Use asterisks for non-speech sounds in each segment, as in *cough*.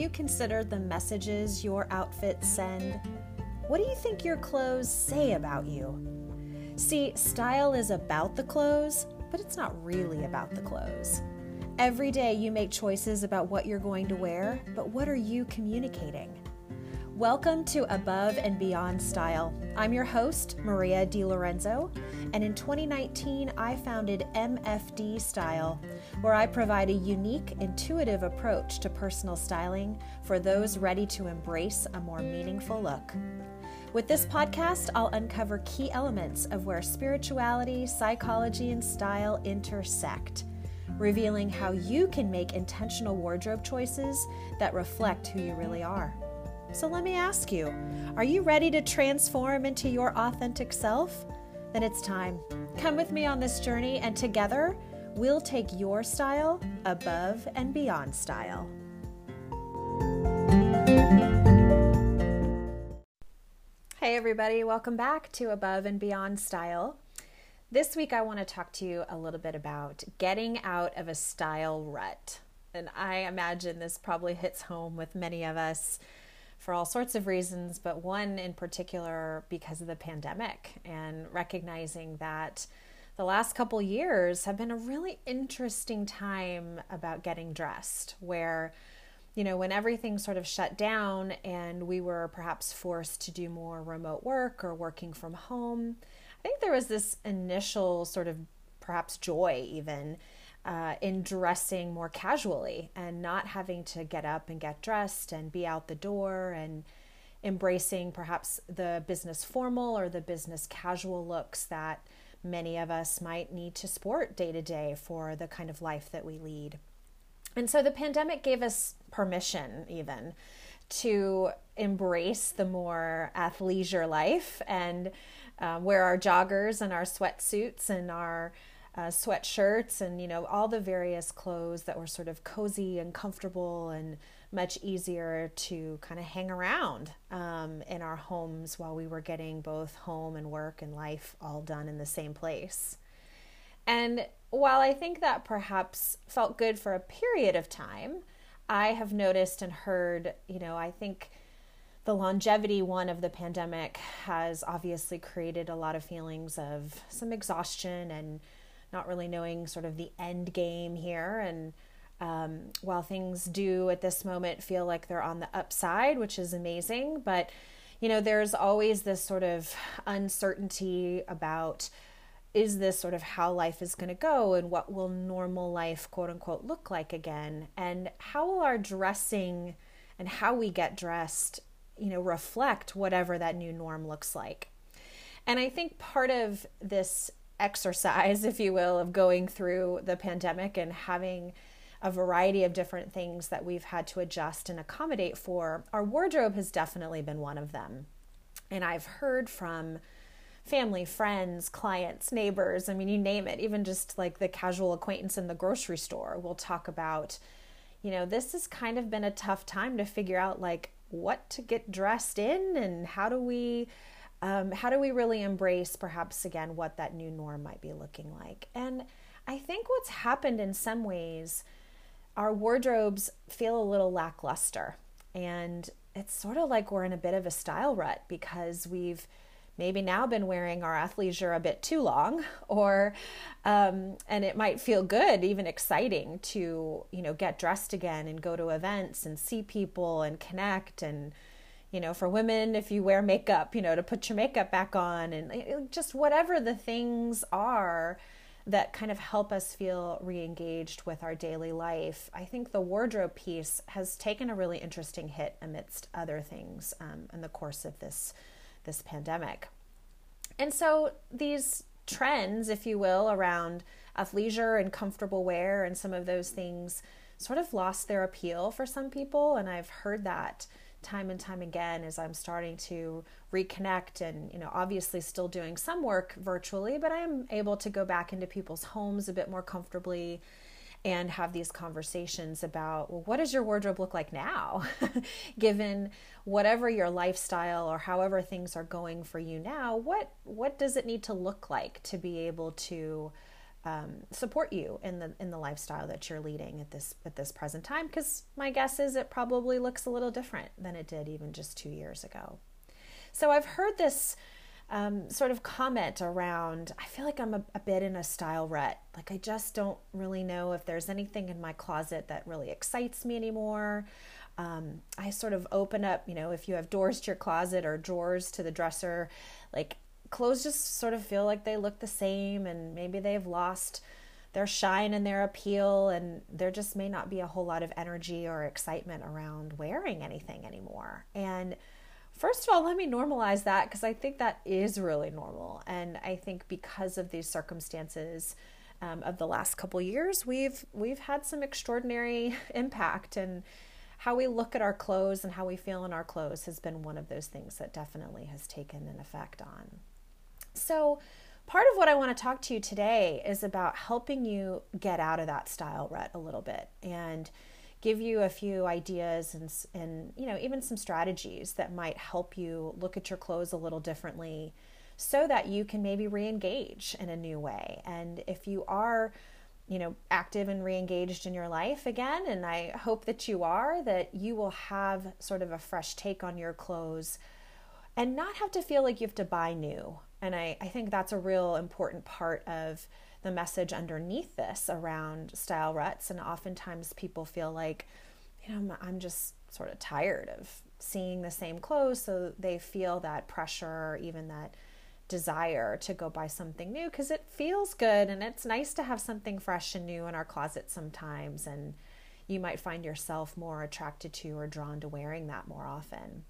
you considered the messages your outfits send? What do you think your clothes say about you? See, style is about the clothes, but it's not really about the clothes. Every day you make choices about what you're going to wear, but what are you communicating? Welcome to Above and Beyond Style. I'm your host, Maria DiLorenzo, and in 2019 I founded MFD Style, where I provide a unique, intuitive approach to personal styling for those ready to embrace a more meaningful look. With this podcast, I'll uncover key elements of where spirituality, psychology, and style intersect, revealing how you can make intentional wardrobe choices that reflect who you really are. So let me ask you are you ready to transform into your authentic self? Then it's time. Come with me on this journey, and together we'll take your style above and beyond style. Hey, everybody, welcome back to Above and Beyond Style. This week, I want to talk to you a little bit about getting out of a style rut. And I imagine this probably hits home with many of us for all sorts of reasons, but one in particular because of the pandemic and recognizing that the last couple years have been a really interesting time about getting dressed, where you know, when everything sort of shut down and we were perhaps forced to do more remote work or working from home, I think there was this initial sort of perhaps joy even uh, in dressing more casually and not having to get up and get dressed and be out the door and embracing perhaps the business formal or the business casual looks that many of us might need to sport day to day for the kind of life that we lead. And so the pandemic gave us permission, even to embrace the more athleisure life and uh, wear our joggers and our sweatsuits and our uh, sweatshirts and you know all the various clothes that were sort of cozy and comfortable and much easier to kind of hang around um, in our homes while we were getting both home and work and life all done in the same place. And while I think that perhaps felt good for a period of time, I have noticed and heard, you know, I think the longevity one of the pandemic has obviously created a lot of feelings of some exhaustion and not really knowing sort of the end game here. And um, while things do at this moment feel like they're on the upside, which is amazing, but you know, there's always this sort of uncertainty about is this sort of how life is going to go and what will normal life, quote unquote, look like again? And how will our dressing and how we get dressed, you know, reflect whatever that new norm looks like? And I think part of this exercise, *laughs* if you will, of going through the pandemic and having a variety of different things that we've had to adjust and accommodate for, our wardrobe has definitely been one of them. And I've heard from family, friends, clients, neighbors, I mean, you name it, even just like the casual acquaintance in the grocery store will talk about, you know, this has kind of been a tough time to figure out like what to get dressed in and how do we um, how do we really embrace perhaps again what that new norm might be looking like? And i think what's happened in some ways our wardrobes feel a little lackluster. And it's sort of like we're in a bit of a style rut because we've maybe now been wearing our athleisure a bit too long *laughs* or um, and it might feel good even exciting to you know get dressed again and go to events and see people and connect and you know, for women, if you wear makeup, you know, to put your makeup back on and just whatever the things are that kind of help us feel re engaged with our daily life. I think the wardrobe piece has taken a really interesting hit amidst other things um, in the course of this, this pandemic. And so these trends, if you will, around athleisure and comfortable wear and some of those things sort of lost their appeal for some people. And I've heard that time and time again as I'm starting to reconnect and, you know, obviously still doing some work virtually, but I am able to go back into people's homes a bit more comfortably and have these conversations about well, what does your wardrobe look like now? *laughs* Given whatever your lifestyle or however things are going for you now what what does it need to look like to be able to um, support you in the in the lifestyle that you're leading at this at this present time because my guess is it probably looks a little different than it did even just two years ago. So i've heard this um, sort of comment around i feel like i'm a, a bit in a style rut. Like i just don't really know if there's anything in my closet that really excites me anymore. Um, i sort of open up you know if you have doors to your closet or drawers to the dresser like clothes just sort of feel like they look the same and maybe they've lost their shine and their appeal and there just may not be a whole lot of energy or excitement around wearing anything anymore. And first of all, let me normalize that because I think that is really normal. And I think because of these circumstances um, of the last couple years, we've we've had some extraordinary *laughs* impact and how we look at our clothes and how we feel in our clothes has been one of those things that definitely has taken an effect on. So, part of what I want to talk to you today is about helping you get out of that style rut a little bit and give you a few ideas and, and you know even some strategies that might help you look at your clothes a little differently so that you can maybe re-engage in a new way. And if you are you know active and re-engaged in your life again and i hope that you are that you will have sort of a fresh take on your clothes and not have to feel like you have to buy new and I, I think that's a real important part of the message underneath this around style ruts. And oftentimes people feel like, you know, I'm just sort of tired of seeing the same clothes. So they feel that pressure even that desire to go buy something new because it feels good and it's nice to have something fresh and new in our closet sometimes. And you might find yourself more attracted to or drawn to wearing that more often.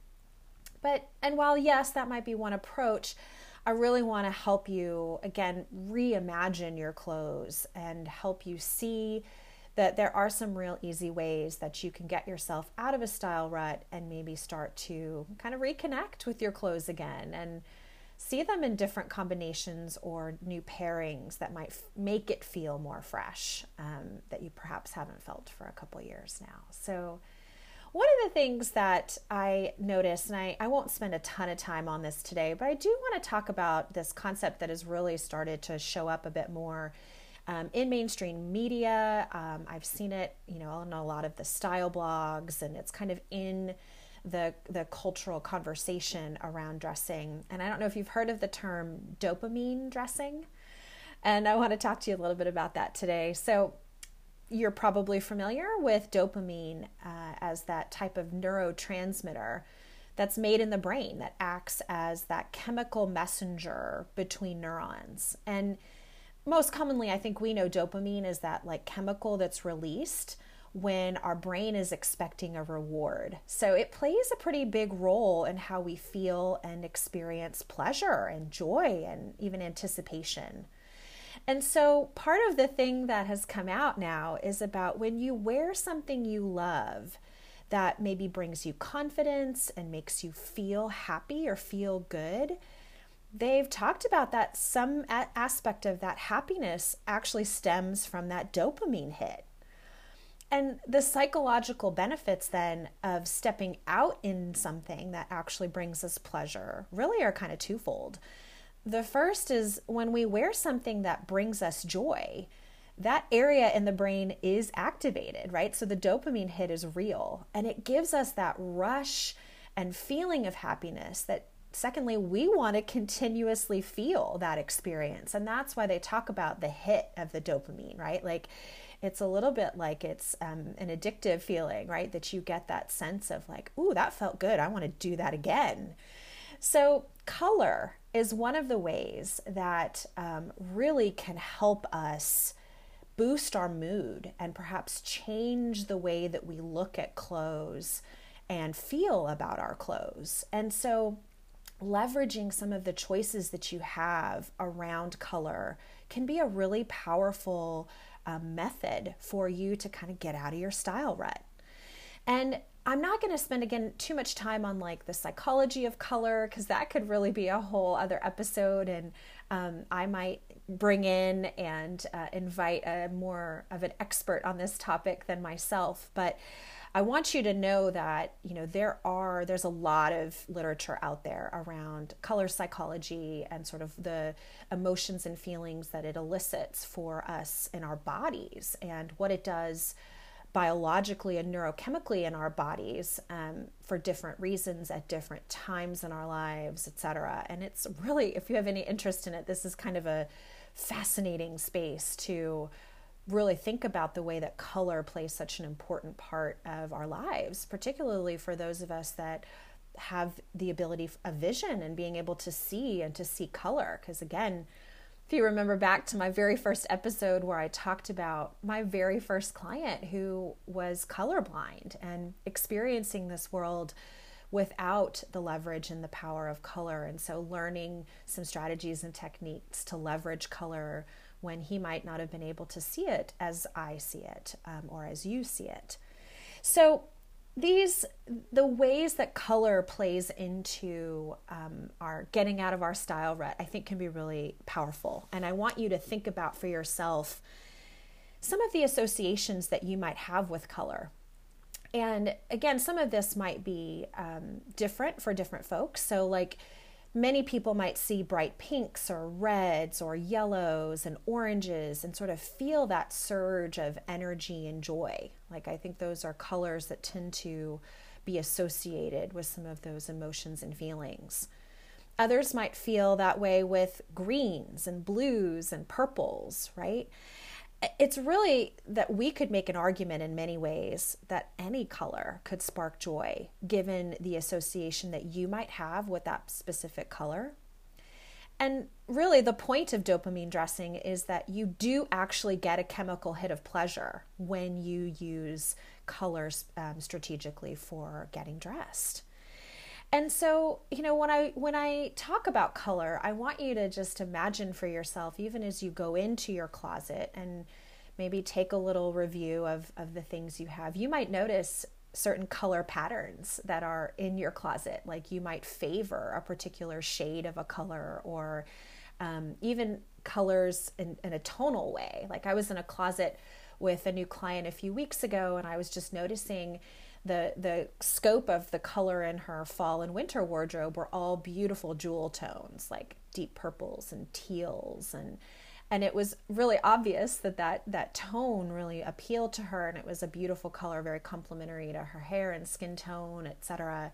But, and while yes, that might be one approach, I really want to help you again reimagine your clothes and help you see that there are some real easy ways that you can get yourself out of a style rut and maybe start to kind of reconnect with your clothes again and see them in different combinations or new pairings that might f- make it feel more fresh um, that you perhaps haven't felt for a couple years now. So, one of the things that I noticed, and I, I won't spend a ton of time on this today, but I do want to talk about this concept that has really started to show up a bit more um, in mainstream media. Um, I've seen it, you know, on a lot of the style blogs, and it's kind of in the the cultural conversation around dressing. And I don't know if you've heard of the term dopamine dressing, and I want to talk to you a little bit about that today. So you're probably familiar with dopamine uh, as that type of neurotransmitter that's made in the brain that acts as that chemical messenger between neurons. And most commonly, I think we know dopamine is that like chemical that's released when our brain is expecting a reward. So it plays a pretty big role in how we feel and experience pleasure and joy and even anticipation. And so, part of the thing that has come out now is about when you wear something you love that maybe brings you confidence and makes you feel happy or feel good. They've talked about that some aspect of that happiness actually stems from that dopamine hit. And the psychological benefits then of stepping out in something that actually brings us pleasure really are kind of twofold. The first is when we wear something that brings us joy, that area in the brain is activated, right? So the dopamine hit is real and it gives us that rush and feeling of happiness that secondly we want to continuously feel that experience and that's why they talk about the hit of the dopamine right? Like it's a little bit like it's um, an addictive feeling right? That you get that sense of like ooh that felt good. I want to do that again. So color is one of the ways that um, really can help us boost our mood and perhaps change the way that we look at clothes and feel about our clothes. And so, leveraging some of the choices that you have around color can be a really powerful uh, method for you to kind of get out of your style rut. And I'm not going to spend again too much time on like the psychology of color because that could really be a whole other episode. And um, I might bring in and uh, invite a more of an expert on this topic than myself. But I want you to know that you know there are there's a lot of literature out there around color psychology and sort of the emotions and feelings that it elicits for us in our bodies and what it does biologically and neurochemically in our bodies um, for different reasons at different times in our lives, etc. And it's really, if you have any interest in it, this is kind of a fascinating space to really think about the way that color plays such an important part of our lives, particularly for those of us that have the ability of vision and being able to see and to see color. Because again, if you remember back to my very first episode where I talked about my very first client who was colorblind and experiencing this world without the leverage and the power of color. And so, learning some strategies and techniques to leverage color when he might not have been able to see it as I see it um, or as you see it. So, these the ways that color plays into um, our getting out of our style rut i think can be really powerful. And i want you to think about for yourself some of the associations that you might have with color. And again some of this might be um, different for different folks. So like Many people might see bright pinks or reds or yellows and oranges and sort of feel that surge of energy and joy. Like, I think those are colors that tend to be associated with some of those emotions and feelings. Others might feel that way with greens and blues and purples, right? It's really that we could make an argument in many ways that any color could spark joy given the association that you might have with that specific color. And really, the point of dopamine dressing is that you do actually get a chemical hit of pleasure when you use colors um, strategically for getting dressed. And so, you know, when I when I talk about color, I want you to just imagine for yourself even as you go into your closet and maybe take a little review of of the things you have. You might notice certain color patterns that are in your closet. Like you might favor a particular shade of a color or um, even colors in, in a tonal way. Like I was in a closet with a new client a few weeks ago and I was just noticing the the scope of the color in her fall and winter wardrobe were all beautiful jewel tones like deep purples and teals. And and it was really obvious that that that tone really appealed to her and it was a beautiful color very complementary to her hair and skin tone etc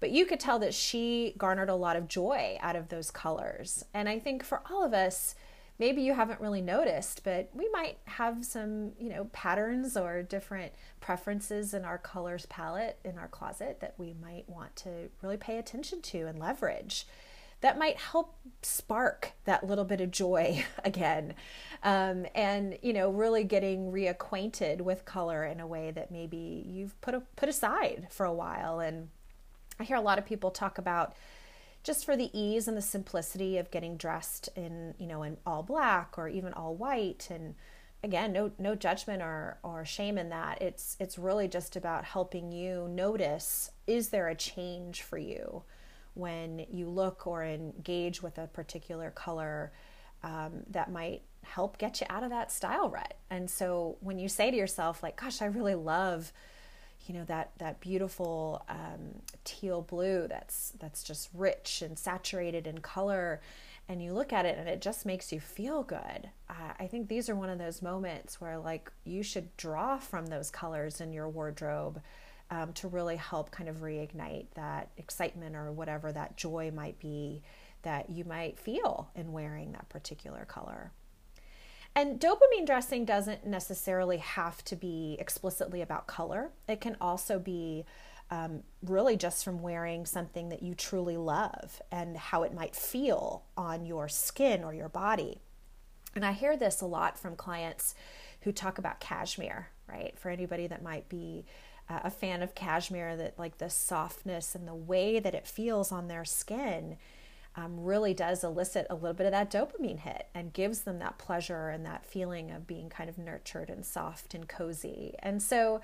but you could tell that she garnered a lot of joy out of those colors. And i think for all of us maybe you haven't really noticed, but we might have some, you know, patterns or different preferences in our colors palette in our closet that we might want to really pay attention to and leverage. That might help spark that little bit of joy *laughs* again, um, and you know, really getting reacquainted with color in a way that maybe you've put a, put aside for a while. And I hear a lot of people talk about just for the ease and the simplicity of getting dressed in, you know, in all black or even all white and again, no no judgment or or shame in that. It's it's really just about helping you notice is there a change for you when you look or engage with a particular color um, that might help get you out of that style rut. And so when you say to yourself like, gosh, I really love you know that that beautiful um, teal blue that's that's just rich and saturated in color. And you look at it and it just makes you feel good. Uh, i think these are one of those moments where like you should draw from those colors in your wardrobe um, to really help kind of reignite that excitement or whatever that joy might be that you might feel in wearing that particular color and dopamine dressing doesn't necessarily have to be explicitly about color. It can also be um, really just from wearing something that you truly love and how it might feel on your skin or your body. And I hear this a lot from clients who talk about cashmere, right? For anybody that might be uh, a fan of cashmere, that like the softness and the way that it feels on their skin um, really does elicit a little bit of that dopamine hit and gives them that pleasure and that feeling of being kind of nurtured and soft and cozy. And so,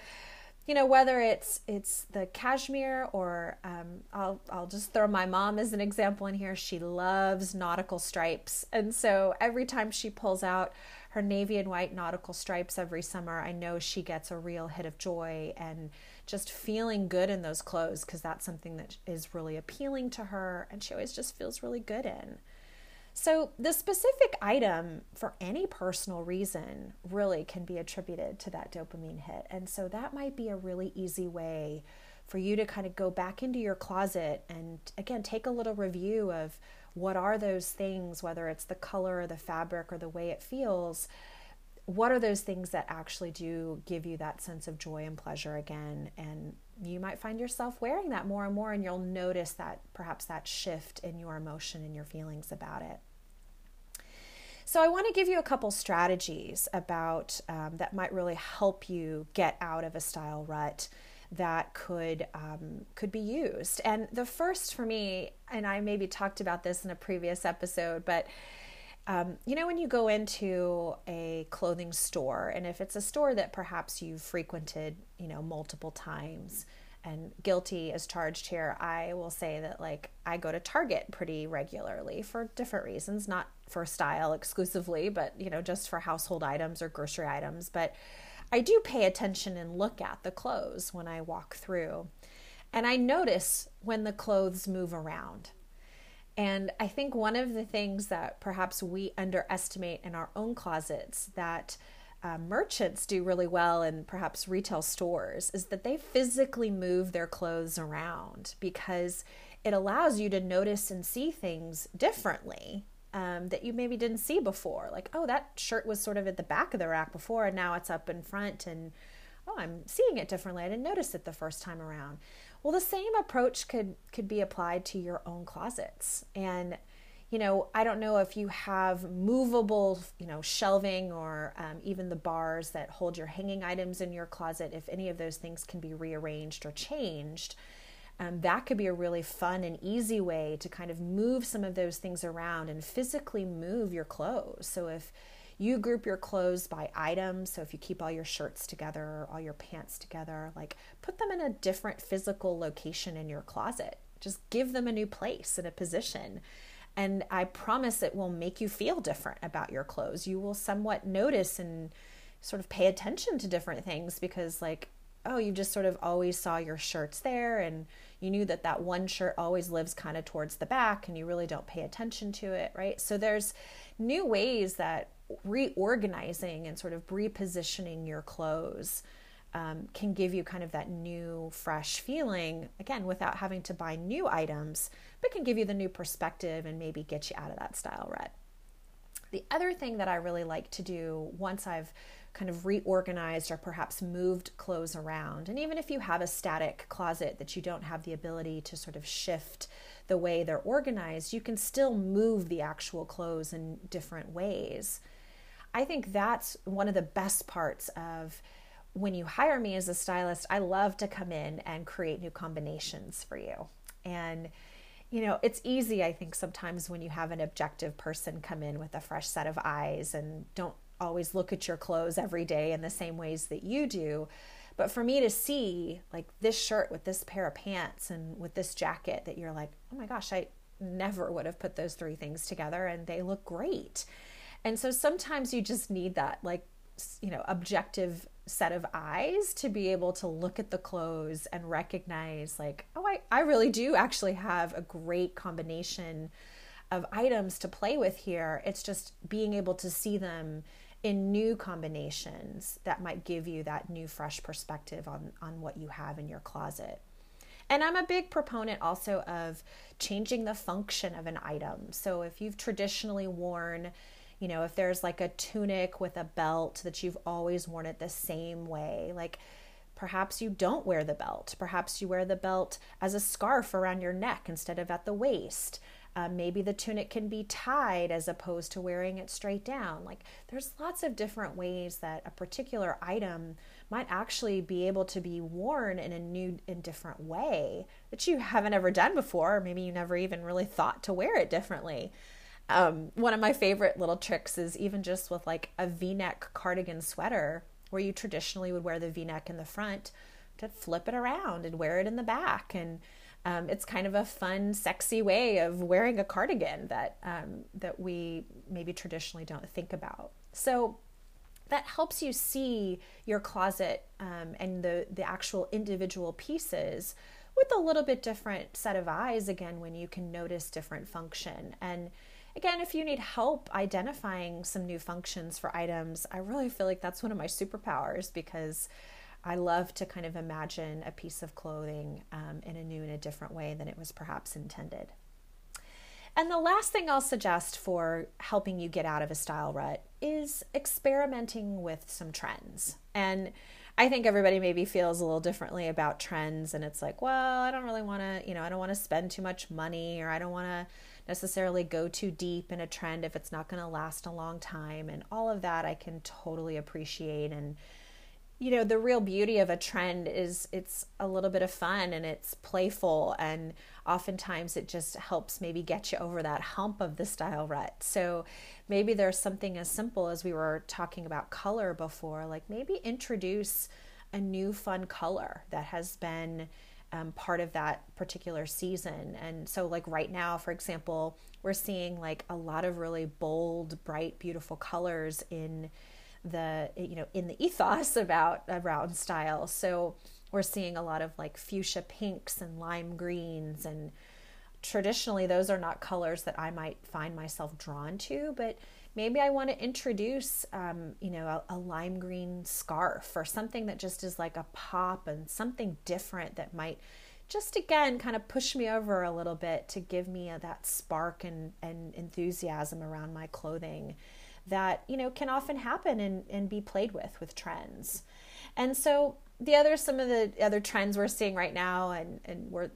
you know whether it's it's the cashmere or um, I'll I'll just throw my mom as an example in here. She loves nautical stripes, and so every time she pulls out her navy and white nautical stripes every summer, I know she gets a real hit of joy and just feeling good in those clothes because that's something that is really appealing to her, and she always just feels really good in. So, the specific item for any personal reason really can be attributed to that dopamine hit. And so, that might be a really easy way for you to kind of go back into your closet and again take a little review of what are those things, whether it's the color or the fabric or the way it feels. What are those things that actually do give you that sense of joy and pleasure again? And you might find yourself wearing that more and more, and you'll notice that perhaps that shift in your emotion and your feelings about it. So, I want to give you a couple strategies about um, that might really help you get out of a style rut that could um, could be used. And the first for me, and I maybe talked about this in a previous episode, but um, you know when you go into a clothing store, and if it's a store that perhaps you've frequented, you know, multiple times, and guilty as charged here, I will say that like I go to Target pretty regularly for different reasons, not for style exclusively, but you know, just for household items or grocery items. But I do pay attention and look at the clothes when I walk through. And I notice when the clothes move around. And I think one of the things that perhaps we underestimate in our own closets that uh, merchants do really well and perhaps retail stores is that they physically move their clothes around because it allows you to notice and see things differently um, that you maybe didn't see before. Like, oh, that shirt was sort of at the back of the rack before, and now it's up in front, and oh, I'm seeing it differently. I didn't notice it the first time around. Well, the same approach could could be applied to your own closets, and you know, I don't know if you have movable, you know, shelving or um, even the bars that hold your hanging items in your closet. If any of those things can be rearranged or changed um, that could be a really fun and easy way to kind of move some of those things around and physically move your clothes. So if you group your clothes by items, so if you keep all your shirts together, all your pants together, like put them in a different physical location in your closet. Just give them a new place and a position. And I promise it will make you feel different about your clothes. You will somewhat notice and sort of pay attention to different things because, like, oh, you just sort of always saw your shirts there and you knew that that one shirt always lives kind of towards the back and you really don't pay attention to it, right? So there's new ways that reorganizing and sort of repositioning your clothes um, can give you kind of that new, fresh feeling, again, without having to buy new items, but can give you the new perspective and maybe get you out of that style rut. The other thing that I really like to do once I've kind of reorganized or perhaps moved clothes around. And even if you have a static closet that you don't have the ability to sort of shift the way they're organized, you can still move the actual clothes in different ways. I think that's one of the best parts of when you hire me as a stylist. I love to come in and create new combinations for you. And you know, it's easy, I think, sometimes when you have an objective person come in with a fresh set of eyes and don't always look at your clothes every day in the same ways that you do. But for me to see like this shirt with this pair of pants and with this jacket that you're like, oh my gosh, I never would have put those three things together and they look great. And so sometimes you just need that like, you know, objective set of eyes to be able to look at the clothes and recognize like, oh, I, I really do actually have a great combination of items to play with here. It's just being able to see them in new combinations that might give you that new fresh perspective on on what you have in your closet. And I'm a big proponent also of changing the function of an item. So if you've traditionally worn, you know, if there's like a tunic with a belt that you've always worn it the same way, like perhaps you don't wear the belt. Perhaps you wear the belt as a scarf around your neck instead of at the waist. Uh, maybe the tunic can be tied as opposed to wearing it straight down. Like there's lots of different ways that a particular item might actually be able to be worn in a new and different way that you haven't ever done before. Or maybe you never even really thought to wear it differently. Um, one of my favorite little tricks is even just with like a v neck cardigan sweater where you traditionally would wear the v neck in the front to flip it around and wear it in the back and um, it's kind of a fun, sexy way of wearing a cardigan that um, that we maybe traditionally don't think about. So that helps you see your closet um, and the the actual individual pieces with a little bit different set of eyes again when you can notice different function and again if you need help identifying some new functions for items i really feel like that's one of my superpowers because I love to kind of imagine a piece of clothing um, in a new and a different way than it was perhaps intended. And the last thing I'll suggest for helping you get out of a style rut is experimenting with some trends. And I think everybody maybe feels a little differently about trends and it's like, well, I don't really want to, you know, I don't want to spend too much money or I don't want to necessarily go too deep in a trend if it's not going to last a long time and all of that I can totally appreciate and you know the real beauty of a trend is it's a little bit of fun and it's playful and oftentimes it just helps maybe get you over that hump of the style rut. So maybe there's something as simple as we were talking about color before like maybe introduce a new fun color that has been um, part of that particular season. And so like right now for example we're seeing like a lot of really bold bright beautiful colors in the you know in the ethos *laughs* about around style. So we're seeing a lot of like fuchsia pinks and lime greens and traditionally those are not colors that I might find myself drawn to, but maybe I want to introduce, um, you know, a, a, lime green scarf or something that just is like a pop and something different that might just again kind of push me over a little bit to give me a, that spark and, and enthusiasm around my clothing that you know can often happen and, and be played with with trends. And so the other some of the other trends we're seeing right now and and we're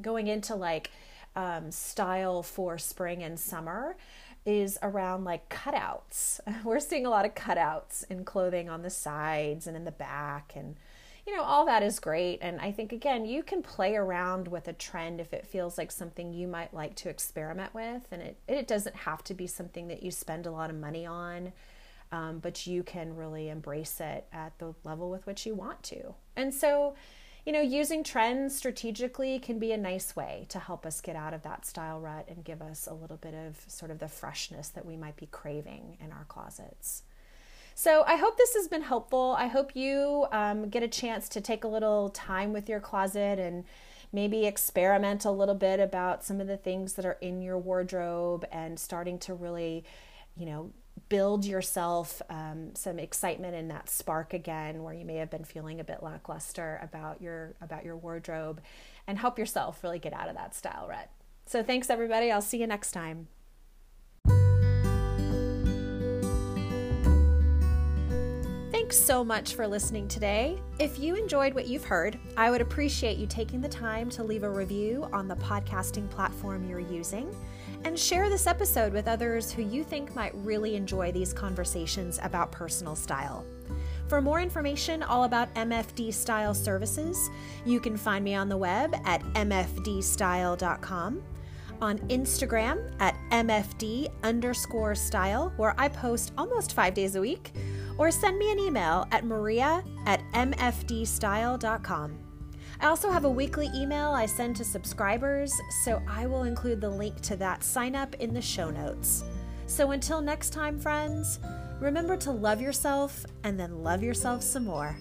going into like um, style for spring and summer is around like cutouts. *laughs* We're seeing a lot of cutouts in clothing on the sides and in the back and you know, all that is great. And I think, again, you can play around with a trend if it feels like something you might like to experiment with. And it, it doesn't have to be something that you spend a lot of money on, um, but you can really embrace it at the level with which you want to. And so, you know, using trends strategically can be a nice way to help us get out of that style rut and give us a little bit of sort of the freshness that we might be craving in our closets. So I hope this has been helpful. I hope you um, get a chance to take a little time with your closet and maybe experiment a little bit about some of the things that are in your wardrobe and starting to really, you know, build yourself um, some excitement and that spark again where you may have been feeling a bit lackluster about your about your wardrobe and help yourself really get out of that style rut. So thanks everybody. I'll see you next time. Thanks so much for listening today. If you enjoyed what you've heard, I would appreciate you taking the time to leave a review on the podcasting platform you're using and share this episode with others who you think might really enjoy these conversations about personal style. For more information all about MFD Style services, you can find me on the web at mfdstyle.com, on Instagram at mfd underscore style, where I post almost five days a week or send me an email at maria at mfdstyle.com. I also have a weekly email I send to subscribers, so I will include the link to that sign up in the show notes. So until next time, friends, remember to love yourself and then love yourself some more.